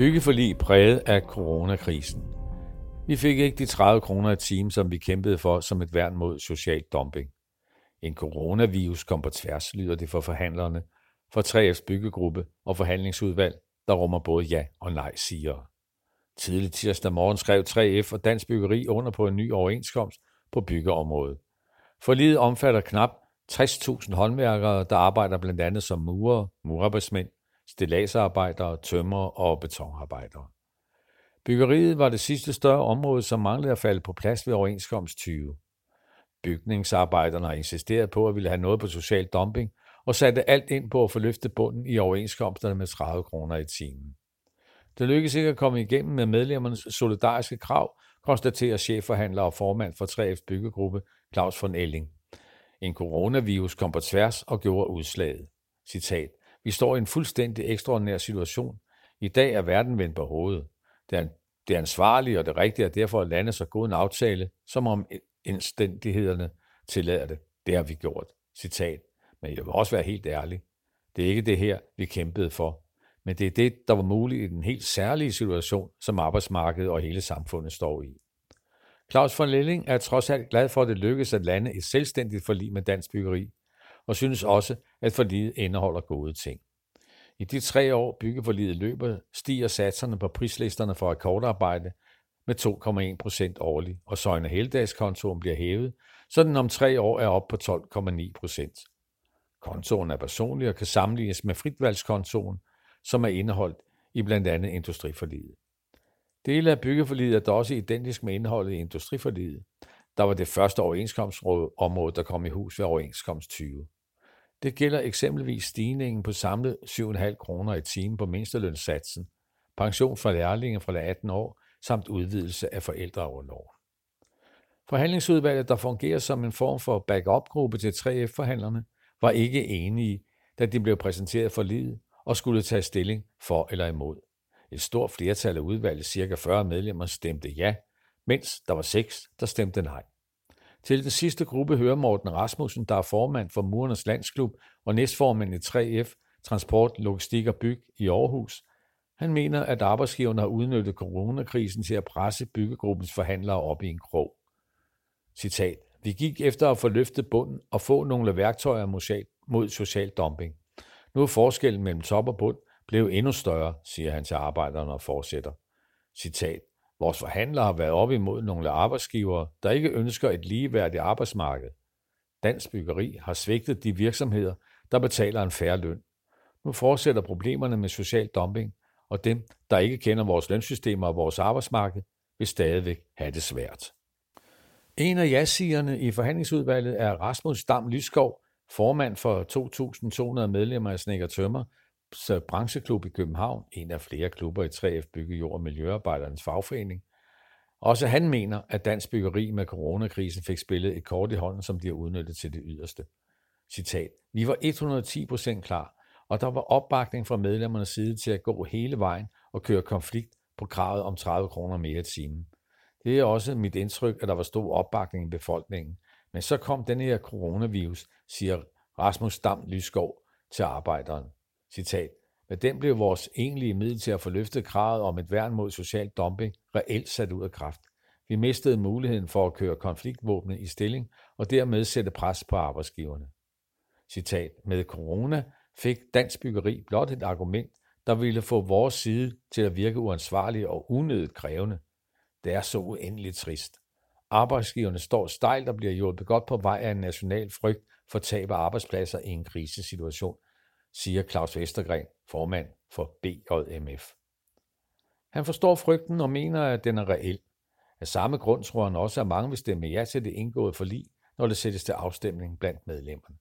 Byggeforlig præget af coronakrisen. Vi fik ikke de 30 kroner i time, som vi kæmpede for som et værn mod social dumping. En coronavirus kom på tværs, lyder det for forhandlerne, for 3F's byggegruppe og forhandlingsudvalg, der rummer både ja og nej siger. Tidlig tirsdag morgen skrev 3F og Dansk Byggeri under på en ny overenskomst på byggeområdet. Forliget omfatter knap 60.000 håndværkere, der arbejder blandt andet som murer, murarbejdsmænd, stilladsarbejdere, tømmer og betonarbejdere. Byggeriet var det sidste større område, som manglede at falde på plads ved overenskomst 20. Bygningsarbejderne har insisteret på at ville have noget på social dumping og satte alt ind på at få løftet bunden i overenskomsterne med 30 kroner i timen. Det lykkedes ikke at komme igennem med medlemmernes solidariske krav, konstaterer chefforhandler og formand for 3F byggegruppe Claus von Elling. En coronavirus kom på tværs og gjorde udslaget. Citat. Vi står i en fuldstændig ekstraordinær situation. I dag er verden vendt på hovedet. Det er, det er ansvarligt og det rigtige er derfor at lande så god en aftale, som om indstændighederne tillader det. Det har vi gjort. Citat. Men jeg vil også være helt ærlig. Det er ikke det her, vi kæmpede for. Men det er det, der var muligt i den helt særlige situation, som arbejdsmarkedet og hele samfundet står i. Claus von Lelling er trods alt glad for, at det lykkedes at lande et selvstændigt forlig med dansk byggeri, og synes også, at forliget indeholder gode ting. I de tre år byggeforliget løber, stiger satserne på prislisterne for akkordarbejde med 2,1 procent årligt, og søgne heldagskontoen bliver hævet, så den om tre år er op på 12,9 procent. Kontoen er personlig og kan sammenlignes med fritvalgskontoen, som er indeholdt i blandt andet industriforliget. Dele af byggeforliget er dog også identisk med indholdet i industriforliget, der var det første overenskomstområde, der kom i hus ved overenskomst 20. Det gælder eksempelvis stigningen på samlet 7,5 kroner i timen på mindstelønssatsen, pension for lærlinge fra 18 år samt udvidelse af forældreoverlov. Forhandlingsudvalget, der fungerer som en form for backup-gruppe til 3F-forhandlerne, var ikke enige, da de blev præsenteret for livet og skulle tage stilling for eller imod. Et stort flertal af udvalget, cirka 40 medlemmer, stemte ja, mens der var seks, der stemte nej. Til den sidste gruppe hører Morten Rasmussen, der er formand for Murernes Landsklub og næstformand i 3F, Transport, Logistik og Byg i Aarhus. Han mener, at arbejdsgiverne har udnyttet coronakrisen til at presse byggegruppens forhandlere op i en krog. Citat. Vi gik efter at få løftet bunden og få nogle værktøjer mod social dumping. Nu er forskellen mellem top og bund blevet endnu større, siger han til arbejderne og fortsætter. Citat. Vores forhandlere har været op imod nogle arbejdsgivere, der ikke ønsker et ligeværdigt arbejdsmarked. Dansk Byggeri har svigtet de virksomheder, der betaler en færre løn. Nu fortsætter problemerne med social dumping, og dem, der ikke kender vores lønsystemer og vores arbejdsmarked, vil stadigvæk have det svært. En af ja-sigerne i forhandlingsudvalget er Rasmus Dam Lyskov, formand for 2.200 medlemmer af Snækker Tømmer, brancheklub i København, en af flere klubber i 3F Bygge Jord og Miljøarbejdernes fagforening. Også han mener, at dansk byggeri med coronakrisen fik spillet et kort i hånden, som de har udnyttet til det yderste. Citat. Vi var 110% klar, og der var opbakning fra medlemmernes side til at gå hele vejen og køre konflikt på kravet om 30 kroner mere i timen. Det er også mit indtryk, at der var stor opbakning i befolkningen. Men så kom den her coronavirus, siger Rasmus Dam Lyskov til arbejderen. Citat. Med den blev vores egentlige middel til at få løftet kravet om et værn mod social dumping reelt sat ud af kraft. Vi mistede muligheden for at køre konfliktvåbne i stilling og dermed sætte pres på arbejdsgiverne. Citat. Med corona fik dansk byggeri blot et argument, der ville få vores side til at virke uansvarlig og unødigt krævende. Det er så uendeligt trist. Arbejdsgiverne står stejlt og bliver hjulpet godt på vej af en national frygt for tab af arbejdspladser i en krisesituation – siger Claus Vestergren, formand for BJMF. Han forstår frygten og mener, at den er reel. Af samme grund tror han også, at mange vil stemme ja til det indgåede forlig, når det sættes til afstemning blandt medlemmerne.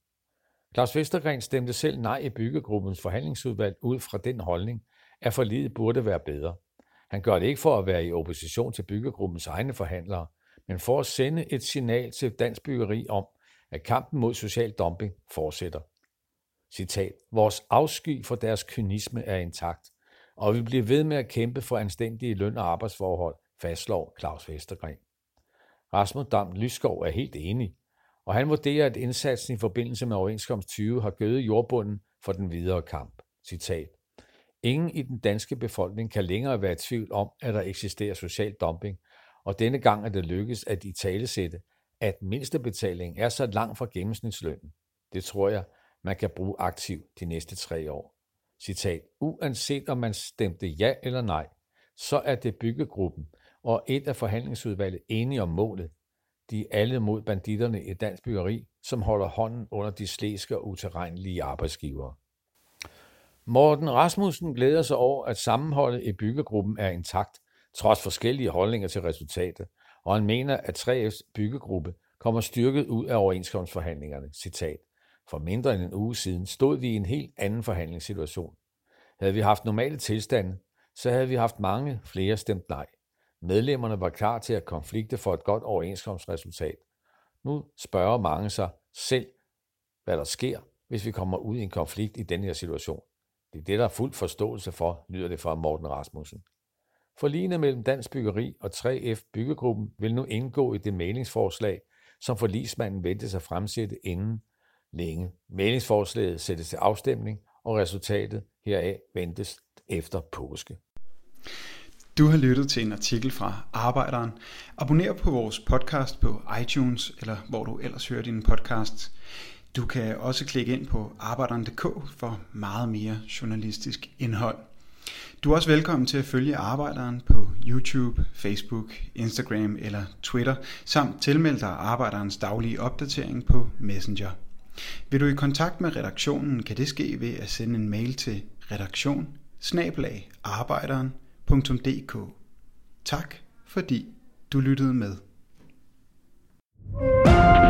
Claus Vestergren stemte selv nej i byggegruppens forhandlingsudvalg ud fra den holdning, at forliget burde være bedre. Han gør det ikke for at være i opposition til byggegruppens egne forhandlere, men for at sende et signal til dansk byggeri om, at kampen mod social dumping fortsætter. Citat, vores afsky for deres kynisme er intakt, og vi bliver ved med at kæmpe for anstændige løn- og arbejdsforhold, fastslår Claus Vestergren. Rasmus Dam Lyskov er helt enig, og han vurderer, at indsatsen i forbindelse med overenskomst 20 har gødet jordbunden for den videre kamp. Citat. Ingen i den danske befolkning kan længere være i tvivl om, at der eksisterer social dumping, og denne gang er det lykkedes at i talesætte, at mindstebetaling er så langt fra gennemsnitslønnen. Det tror jeg, man kan bruge aktivt de næste tre år. Citat, uanset om man stemte ja eller nej, så er det byggegruppen og et af forhandlingsudvalget enige om målet. De er alle mod banditterne i dansk byggeri, som holder hånden under de slæske og uterrenlige arbejdsgivere. Morten Rasmussen glæder sig over, at sammenholdet i byggegruppen er intakt, trods forskellige holdninger til resultatet, og han mener, at 3F's byggegruppe kommer styrket ud af overenskomstforhandlingerne. Citat. For mindre end en uge siden stod vi i en helt anden forhandlingssituation. Havde vi haft normale tilstande, så havde vi haft mange flere stemt nej. Medlemmerne var klar til at konflikte for et godt overenskomstresultat. Nu spørger mange sig selv, hvad der sker, hvis vi kommer ud i en konflikt i den her situation. Det er det, der er fuld forståelse for, lyder det fra Morten Rasmussen. Forligende mellem Dansk Byggeri og 3F Byggegruppen vil nu indgå i det mailingsforslag, som forlismanden ventes at fremsætte inden længe. Meningsforslaget sættes til afstemning, og resultatet heraf ventes efter påske. Du har lyttet til en artikel fra Arbejderen. Abonner på vores podcast på iTunes, eller hvor du ellers hører dine podcasts. Du kan også klikke ind på arbejderen.dk for meget mere journalistisk indhold. Du er også velkommen til at følge Arbejderen på YouTube, Facebook, Instagram eller Twitter, samt tilmelde dig Arbejderens daglige opdatering på Messenger. Vil du i kontakt med redaktionen, kan det ske ved at sende en mail til redaktion Tak fordi du lyttede med. thank you